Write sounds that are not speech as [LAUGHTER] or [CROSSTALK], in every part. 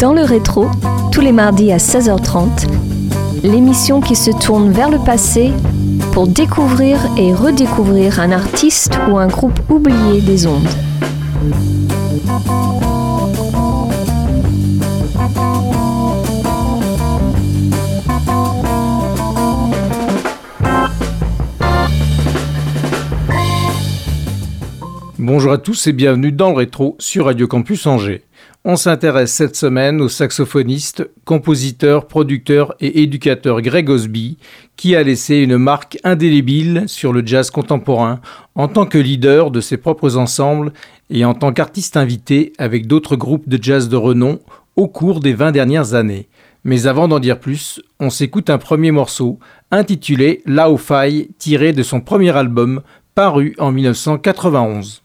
Dans le rétro, tous les mardis à 16h30, l'émission qui se tourne vers le passé pour découvrir et redécouvrir un artiste ou un groupe oublié des ondes. Bonjour à tous et bienvenue dans le rétro sur Radio Campus Angers. On s'intéresse cette semaine au saxophoniste, compositeur, producteur et éducateur Greg Osby, qui a laissé une marque indélébile sur le jazz contemporain en tant que leader de ses propres ensembles et en tant qu'artiste invité avec d'autres groupes de jazz de renom au cours des 20 dernières années. Mais avant d'en dire plus, on s'écoute un premier morceau intitulé Lao Fai, tiré de son premier album paru en 1991.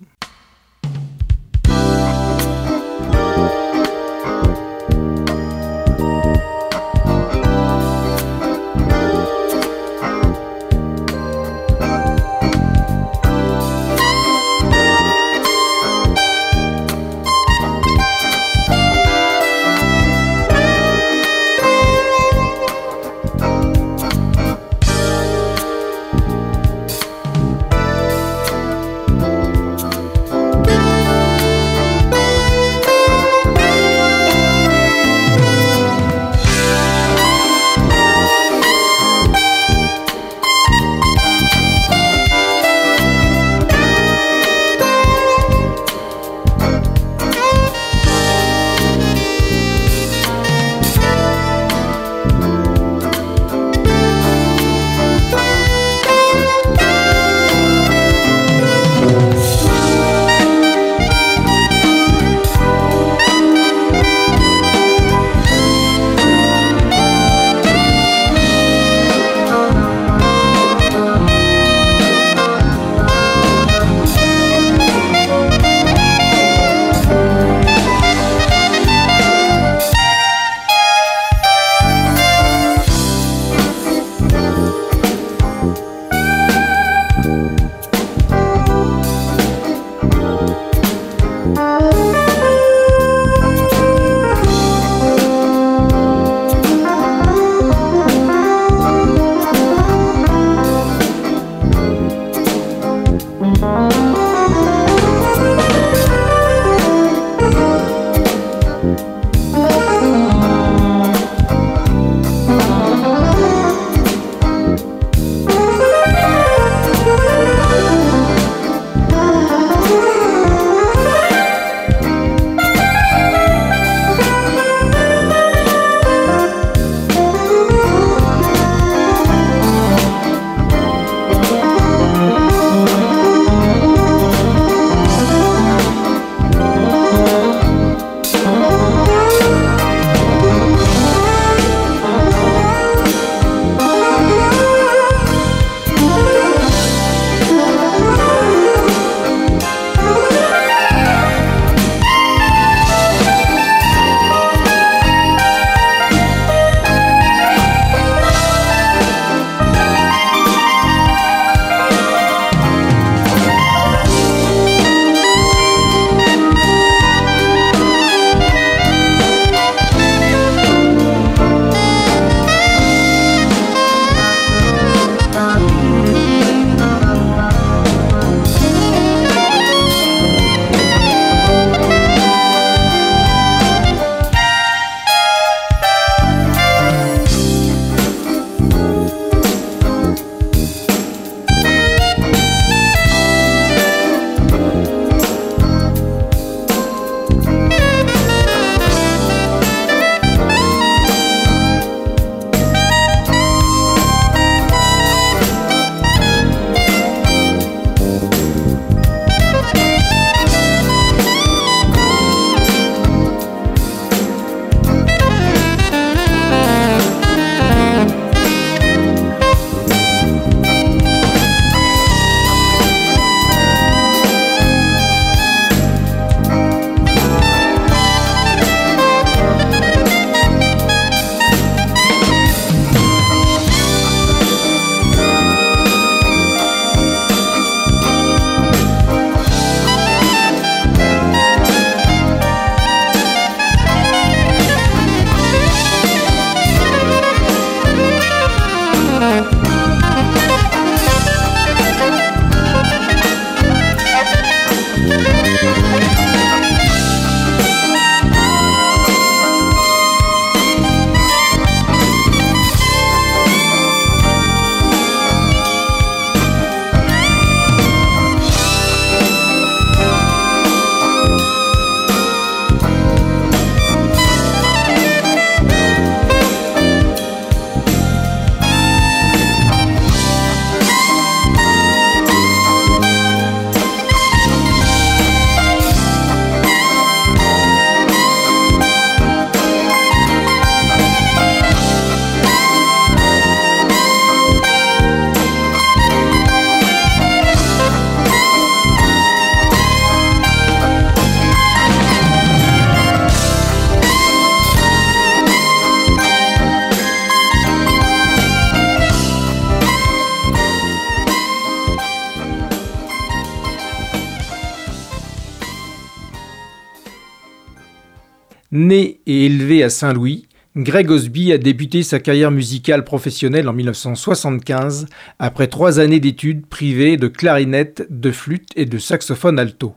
Élevé à Saint-Louis, Greg Osby a débuté sa carrière musicale professionnelle en 1975 après trois années d'études privées de clarinette, de flûte et de saxophone alto.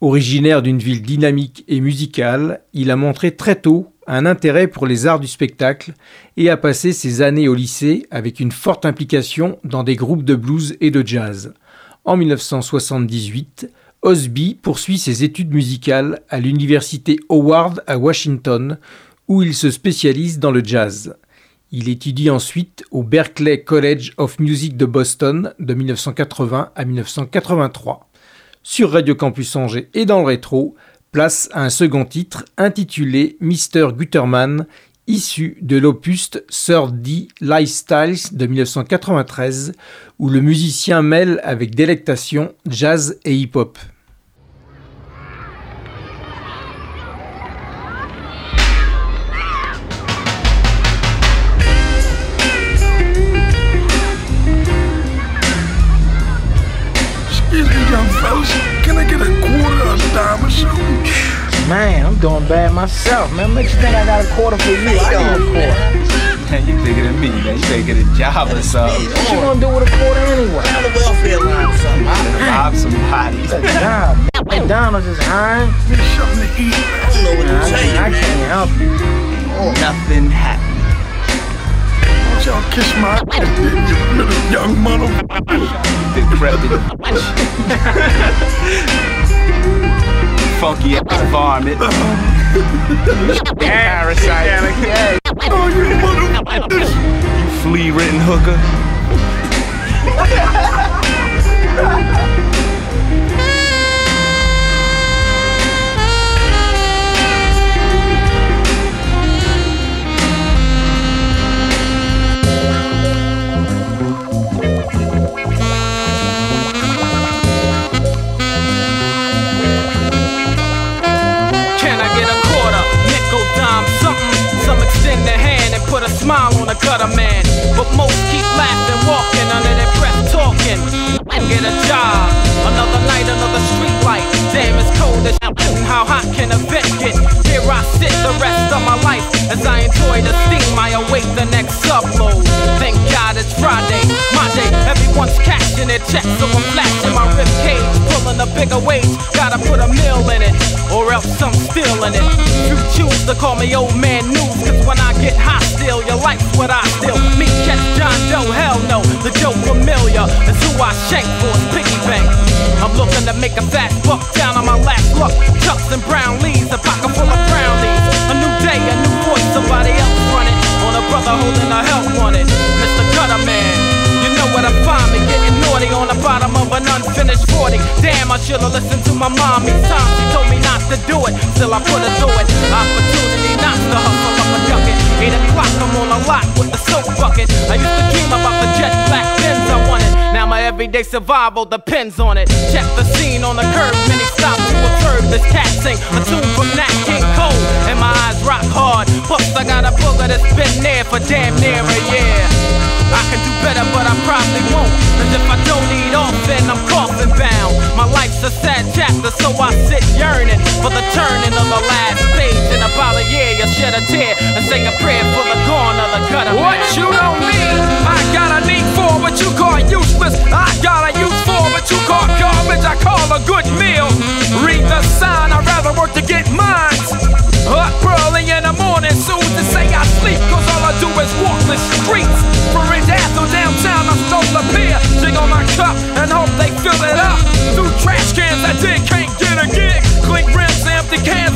Originaire d'une ville dynamique et musicale, il a montré très tôt un intérêt pour les arts du spectacle et a passé ses années au lycée avec une forte implication dans des groupes de blues et de jazz. En 1978, Osby poursuit ses études musicales à l'université Howard à Washington, où il se spécialise dans le jazz. Il étudie ensuite au Berklee College of Music de Boston de 1980 à 1983. Sur Radio Campus Angers et dans le rétro, place à un second titre intitulé Mr. Gutterman, issu de l'opus Sir D. Lifestyles de 1993, où le musicien mêle avec délectation jazz et hip-hop. Man, I'm doing bad myself, man. Makes you think I got a quarter for you. I need a quarter. Man, you bigger than me, man. You better get a job or something. What you gonna do with a quarter anyway? On the welfare line or something. Rob somebody. [LAUGHS] A. McDonald's is hiring. Get something to eat. I don't know what to I, tell you, I can't help you. Nothing happened. Don't y'all kiss my ass, you little young motherfucker. Decrepit. [LAUGHS] [LAUGHS] Funky ass varmint. Parasite. Oh, you motherfuckers. You flea ridden hooker. [LAUGHS] gutter man. But most keep laughing, walking under their breath, talking. Get a job, another night, another street light. Damn, it's cold as how hot can a vet get? Here I sit the rest of my life as I enjoy the steam. I await the next upload. Thank God it's Friday, my day. Everyone's cashing their checks, so I'm flashing my rib cage, pulling a bigger wage. Gotta put a meal in it, or else I'm stealing it. You choose to call me old man news, cause when I get hostile, your life's what I steal. Me catch John Doe, hell no, the Joe familiar is who I shank make a fat buck down on my last luck. Chucks and brown leaves, a pocket full of brownies. A new day, a new voice, somebody else running. On a brother holding a help wanted. Mr. Gutter Man, you know where to find me. Getting naughty on the bottom of an unfinished 40. Damn, I should've listened to my mom each time she told me not to do it. Still, I put her through it. Opportunity not to hustle up a ducket. Eight o'clock, I'm on a lot with the soap bucket. I used to dream about the jet black Benz I my everyday survival depends on it. Check the scene on the curb, many stop to observe this cat sing a tune from Nat King Cole. And my eyes rock hard. Plus, I got a booger that's been there for damn near a year. I can do better, but I probably won't. Cause if I don't eat off, then I'm coffin bound. My life's a sad chapter, so I sit yearning for the turning of the last page. In about a year, you shed a tear and say a prayer for the gone of the gutter. What you don't need, I got a need for what you call useless. I got a use for what you call garbage. I call a good meal. Read the sign, I'd rather work to get mine. Up early in the morning, soon to say I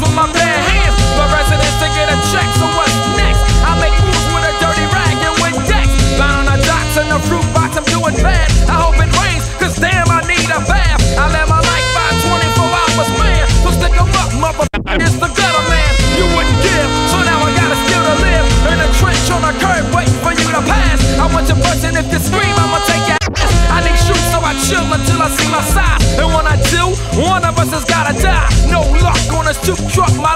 cans my two truck, my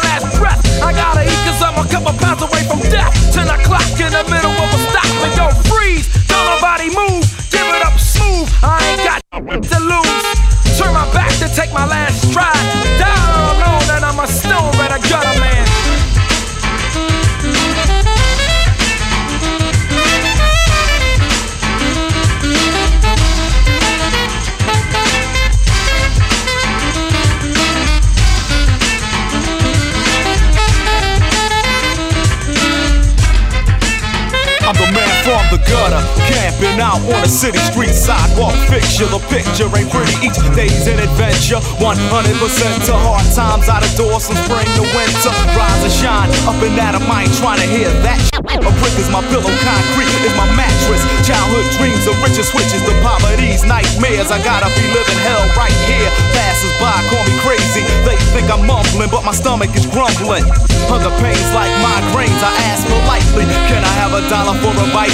gutter, camping out on a city street sidewalk. Fixture the picture ain't pretty. Each day's an adventure. 100% to hard times out of doors from spring to winter. Rise and shine up and 'em. of ain't trying to hear that. A brick is my pillow, concrete is my mattress. Childhood dreams of riches switches to poverty's nightmares. I gotta be living hell right here. Passers by call me crazy. They think I'm mumbling, but my stomach is grumbling. Hunger pains like migraines. I ask politely, can I have a dollar for a bite?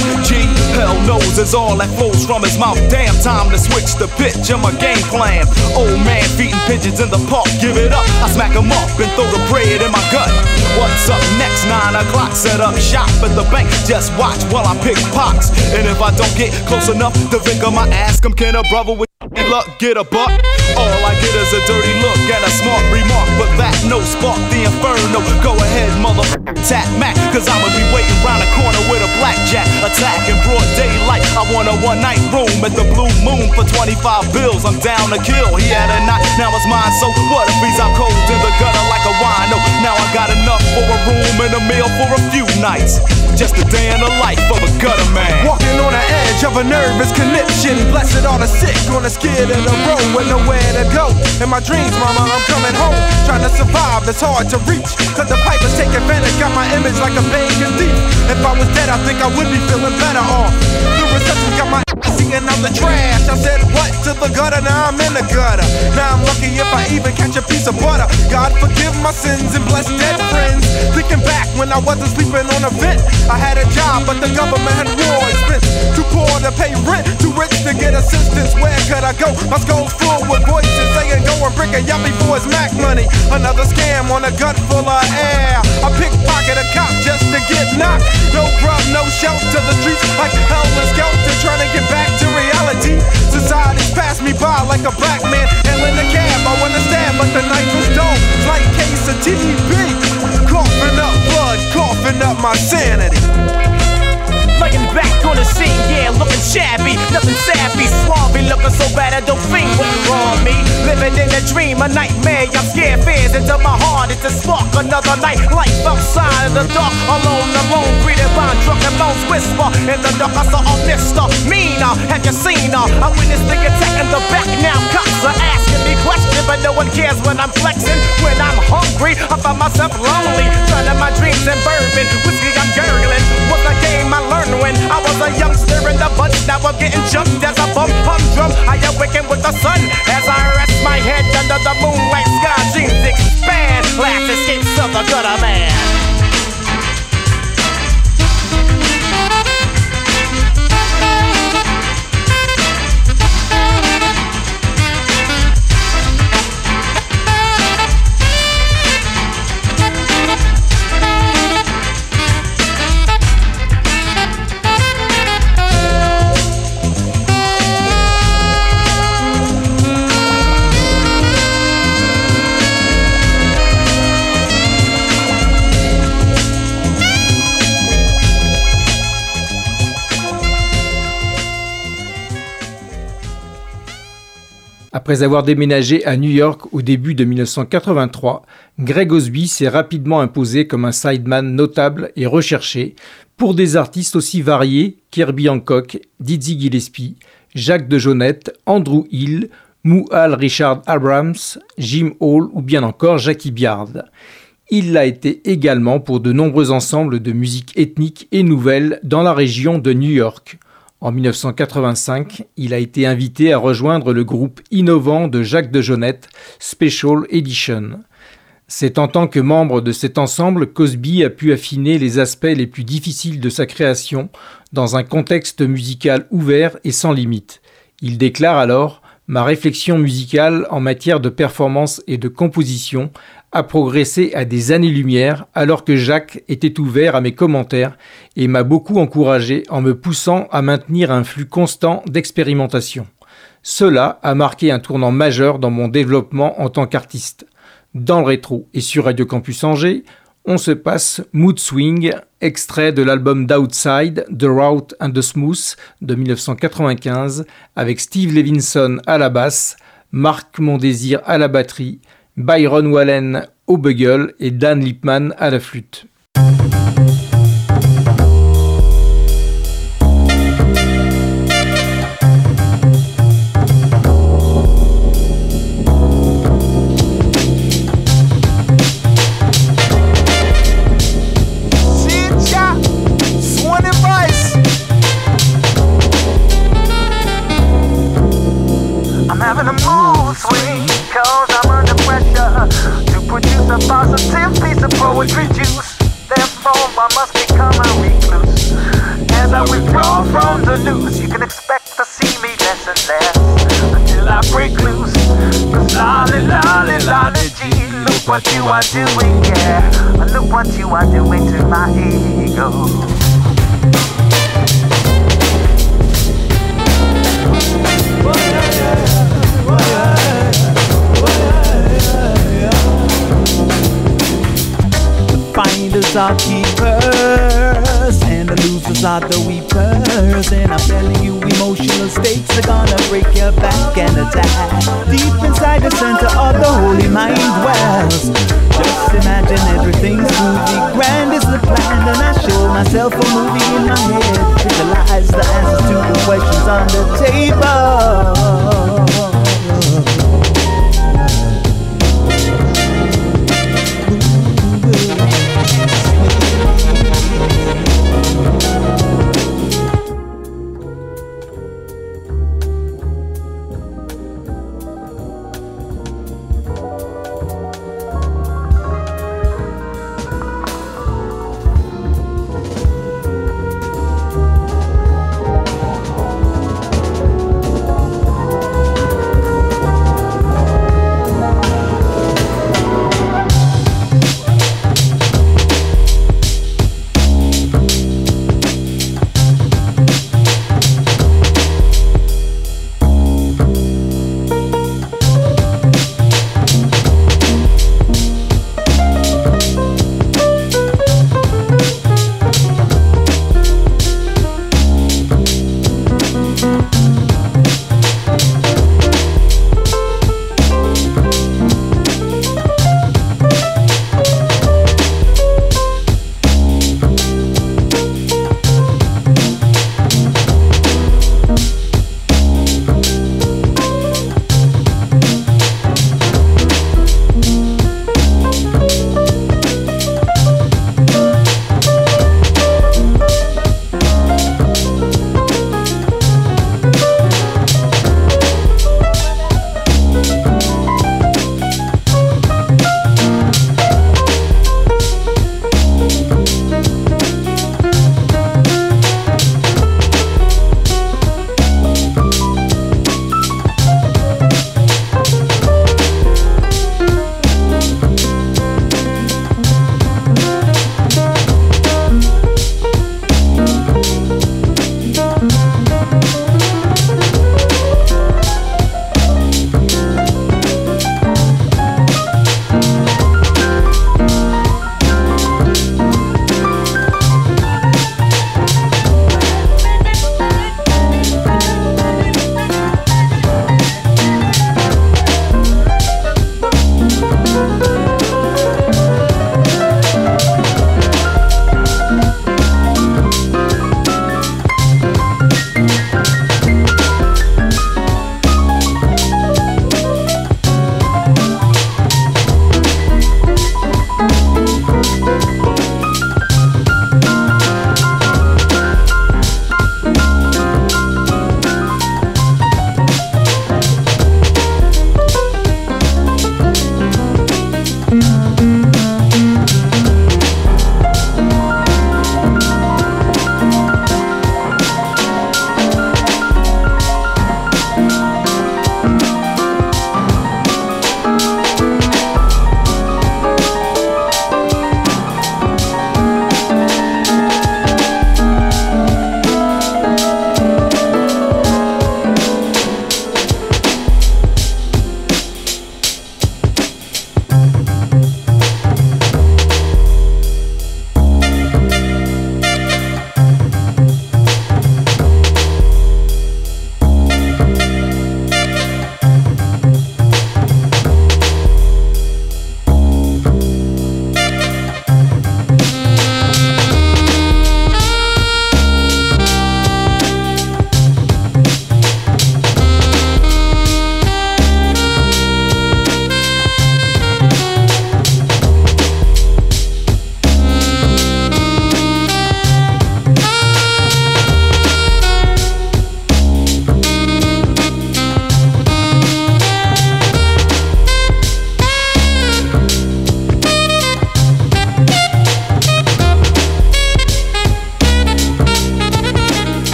Hell knows it's all that flows from his mouth. Damn time to switch the pitch of my game plan. Old man feeding pigeons in the park, give it up. I smack him and throw the bread in my gut. What's up next? Nine o'clock, set up shop at the bank. Just watch while I pick pox. And if I don't get close enough, the victim I ask him, can a brother with luck get a buck? All I get is a dirty look and a smart remark, but that no spark the inferno. Go ahead, mother tap Mac, cause I'ma be waiting round the corner with a blackjack attack in broad daylight. I want a one night room at the Blue Moon for 25 bills. I'm down to kill. He had a night, now it's mine. So what if he's out cold in the gutter like a wino? Now I got enough for a room and a meal for a few nights. Just a day in the life of a gutter man. Walking on the edge of a nervous conniption. Blessed are the sick on the skid in a row with nowhere to go. In my dreams, mama, I'm coming home. Trying to survive, it's hard to reach. Cause the pipers take advantage, got my image like a begging thief. If I was dead, I think I would be feeling better off. The reception got my [LAUGHS] seeing out the trash. I said, what to the gutter? Now I'm in the gutter. Now I'm lucky if I even catch a piece of butter. God forgive my sins and bless dead friends. Thinking back when I wasn't sleeping on a vent. I had a job, but the government had war expense. Too poor to pay rent, too rich to get assistance. Where could I go? My skull's full with voices saying, go and brick a yuppie for his Mac money. Another scam on a gut full of air. I pickpocket a cop just to get knocked. No grub, no shelter. The streets like hell and skelter trying to get back to reality. Society's passed me by like a black man. In the cab, I wanna stab, but the night was dull. Like so bad I don't think. Living in a dream, a nightmare, I'm scared fears into my heart, it's a spark, another night, life outside of the dark, alone, alone, greeted by a drunken moans, whisper in the dark, I saw a Mr. Meaner, have you seen her? I witnessed the attack in the back, now cops are asking me questions, but no one cares when I'm flexing, when I'm hungry, I find myself lonely, trying my dreams and bourbon, whiskey I'm gurgling, was a game I learned when I was a youngster in the bunch. Now I'm getting jumped as a bump humdrum. I awaken with the sun as I rest my head under the moonlight sky. Dreams expand, last escapes of the gutter man. Après avoir déménagé à New York au début de 1983, Greg Osby s'est rapidement imposé comme un sideman notable et recherché pour des artistes aussi variés qu'Herbie Hancock, Dizzy Gillespie, Jacques de Jonette, Andrew Hill, Mouhal Richard Abrams, Jim Hall ou bien encore Jackie Biard. Il l'a été également pour de nombreux ensembles de musique ethnique et nouvelle dans la région de New York. En 1985, il a été invité à rejoindre le groupe innovant de Jacques de Jonette, Special Edition. C'est en tant que membre de cet ensemble qu'Osby a pu affiner les aspects les plus difficiles de sa création dans un contexte musical ouvert et sans limite. Il déclare alors Ma réflexion musicale en matière de performance et de composition a progressé à des années-lumière alors que Jacques était ouvert à mes commentaires et m'a beaucoup encouragé en me poussant à maintenir un flux constant d'expérimentation. Cela a marqué un tournant majeur dans mon développement en tant qu'artiste. Dans le rétro et sur Radio Campus Angers, on se passe Mood Swing, extrait de l'album d'Outside, The Route and the Smooth de 1995, avec Steve Levinson à la basse, Marc Mondésir à la batterie, Byron Wallen au bugle et Dan Lipman à la flûte. What you are doing, yeah. Look what you are doing to my ego. finders are keepers, the losers are the weepers. And I'm telling you, emotional states are gonna break your back and attack. Deep inside the center of the holy mind dwells. Just imagine everything's smoothly grand is the plan, and I show myself a movie in my head. Visualize the answers to the questions on the table.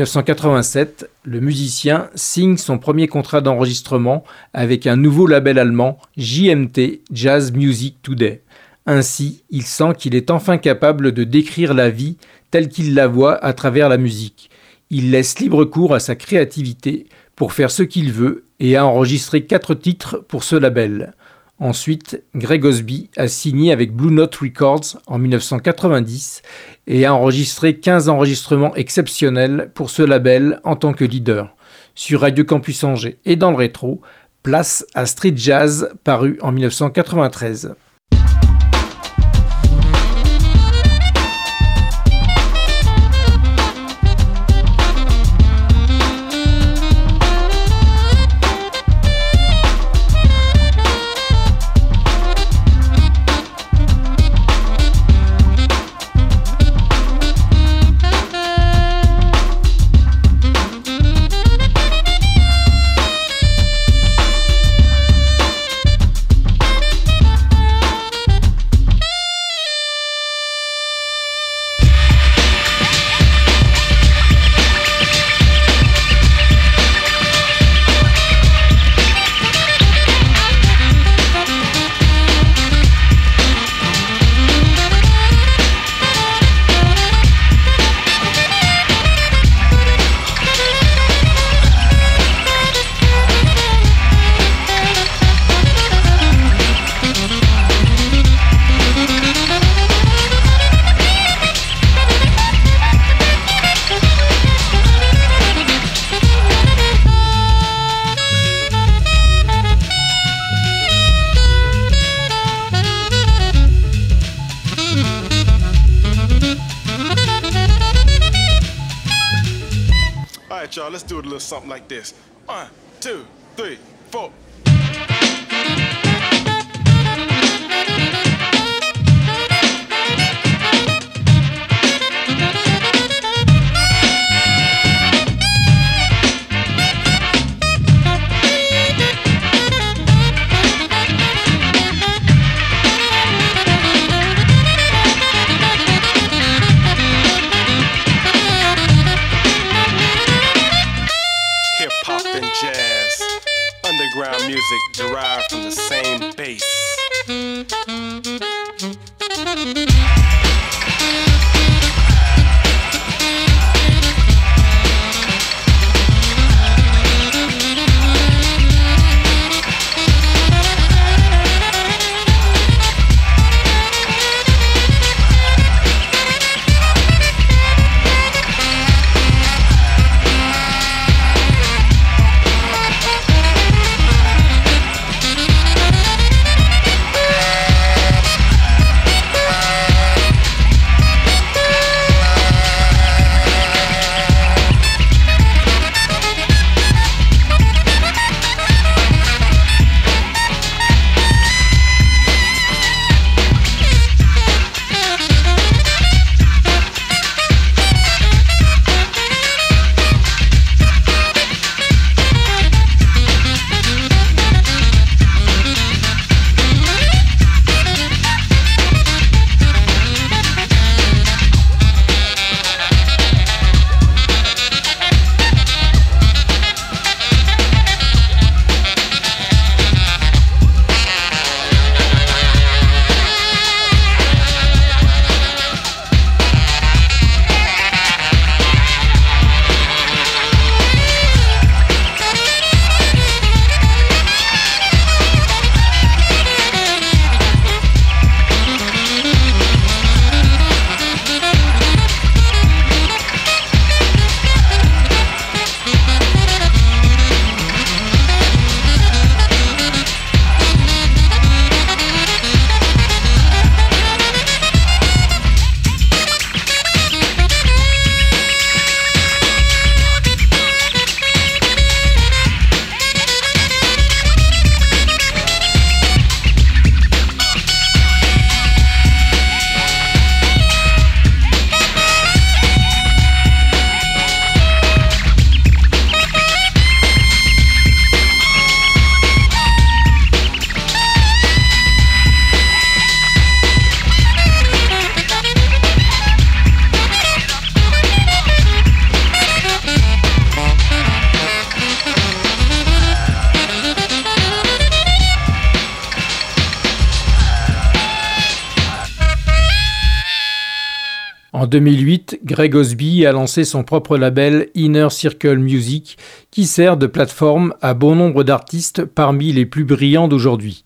1987, le musicien signe son premier contrat d'enregistrement avec un nouveau label allemand, JMT Jazz Music Today. Ainsi, il sent qu'il est enfin capable de décrire la vie telle qu'il la voit à travers la musique. Il laisse libre cours à sa créativité pour faire ce qu'il veut et a enregistré quatre titres pour ce label. Ensuite, Greg Osby a signé avec Blue Note Records en 1990 et a enregistré 15 enregistrements exceptionnels pour ce label en tant que leader. Sur Radio Campus Angers et dans le rétro, place à Street Jazz paru en 1993. Like this. underground music derived from the same base. 2008, Greg Osby a lancé son propre label Inner Circle Music qui sert de plateforme à bon nombre d'artistes parmi les plus brillants d'aujourd'hui.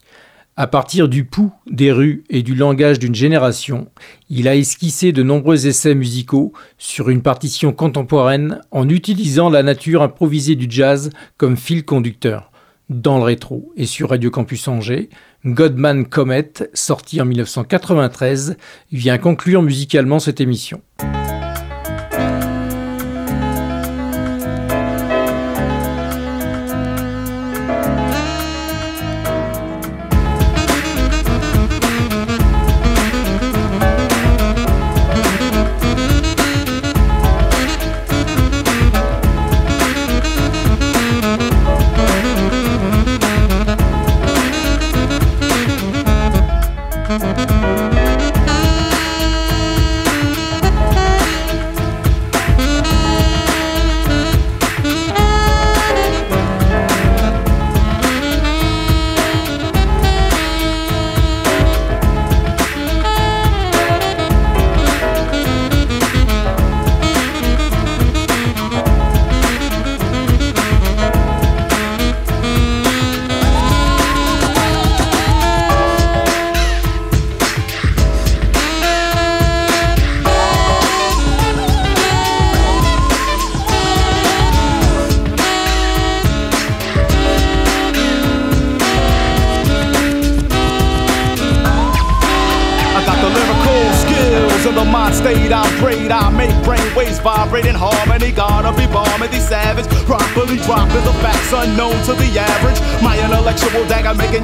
À partir du pouls, des rues et du langage d'une génération, il a esquissé de nombreux essais musicaux sur une partition contemporaine en utilisant la nature improvisée du jazz comme fil conducteur. Dans le rétro et sur Radio Campus Angers, Godman Comet, sorti en 1993, vient conclure musicalement cette émission.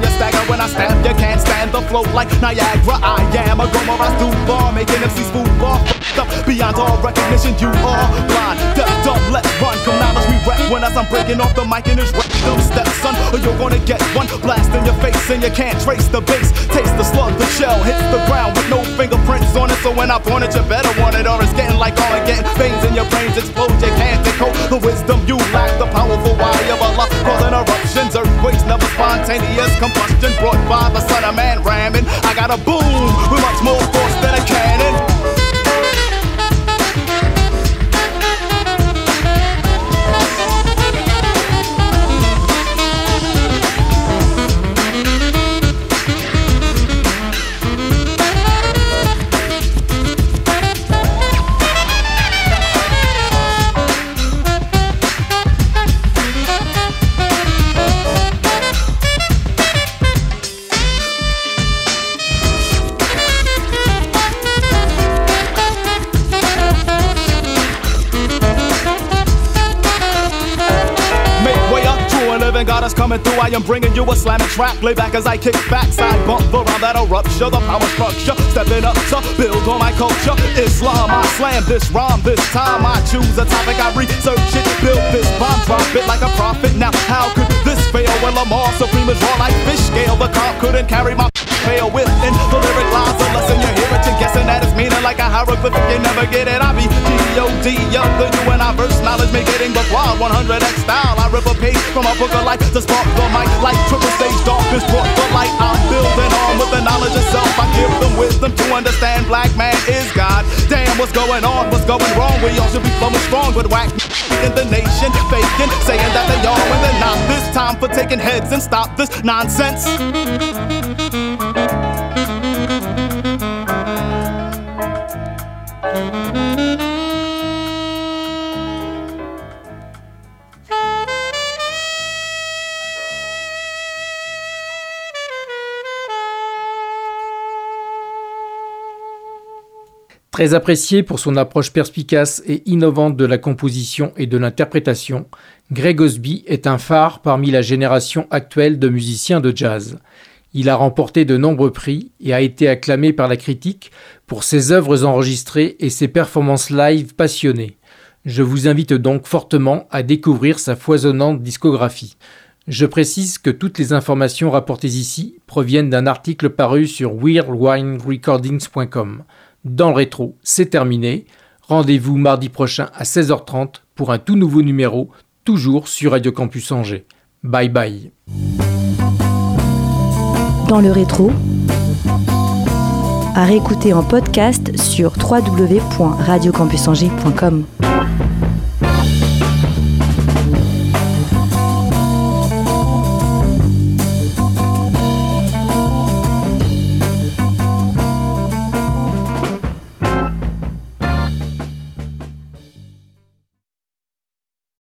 And it's rap. Them float like Niagara. I am a grumber. I do far. Making MC's move off beyond all recognition, you are blind. Don't let run. come now as we wrap. When as I'm breaking off the mic and it's wreck, no steps, son, or you're gonna get one blast in your face and you can't trace the base. Taste the slug, the shell hits the ground with no fingerprints on it. So when I point it, you better want it, or it's getting like Armageddon. Veins in your brains explode, you can't decode the wisdom you lack. The powerful wire of Allah causing eruptions, earthquakes, never spontaneous combustion brought by the son of man ramming. I got a boom with much more force than a cannon. Coming through. I am bringing you a slamming track. Lay back as I kick back, side bump around that rupture. The power structure, stepping up to build on my culture. Islam, I slam this rhyme. This time I choose a topic, I research it, build this bomb, drop it like a prophet. Now, how could this fail when Lamar Supreme is raw like fish scale? The cop couldn't carry my fail within the lyric lies a lesson you hear it, you're guessing that it's meaning like a hieroglyphic. You never get it. I be G-O-D, young, the you and I verse knowledge, make it in the quad 100x style. I rip a page from a book of life to spark the mic like triple stage darkness brought the light. I'm building on with the knowledge of self. I give them wisdom to understand black man is God. Damn, what's going on? What's going wrong? We all should be flowing strong with whack in the nation, faking, saying that they are when they're not. This time for taking heads and stop this nonsense. Très apprécié pour son approche perspicace et innovante de la composition et de l'interprétation, Greg Osby est un phare parmi la génération actuelle de musiciens de jazz. Il a remporté de nombreux prix et a été acclamé par la critique pour ses œuvres enregistrées et ses performances live passionnées. Je vous invite donc fortement à découvrir sa foisonnante discographie. Je précise que toutes les informations rapportées ici proviennent d'un article paru sur weirdwinerecordings.com. Dans le rétro, c'est terminé. Rendez-vous mardi prochain à 16h30 pour un tout nouveau numéro, toujours sur Radio Campus Angers. Bye bye. Dans le rétro, à réécouter en podcast sur www.radiocampusangers.com.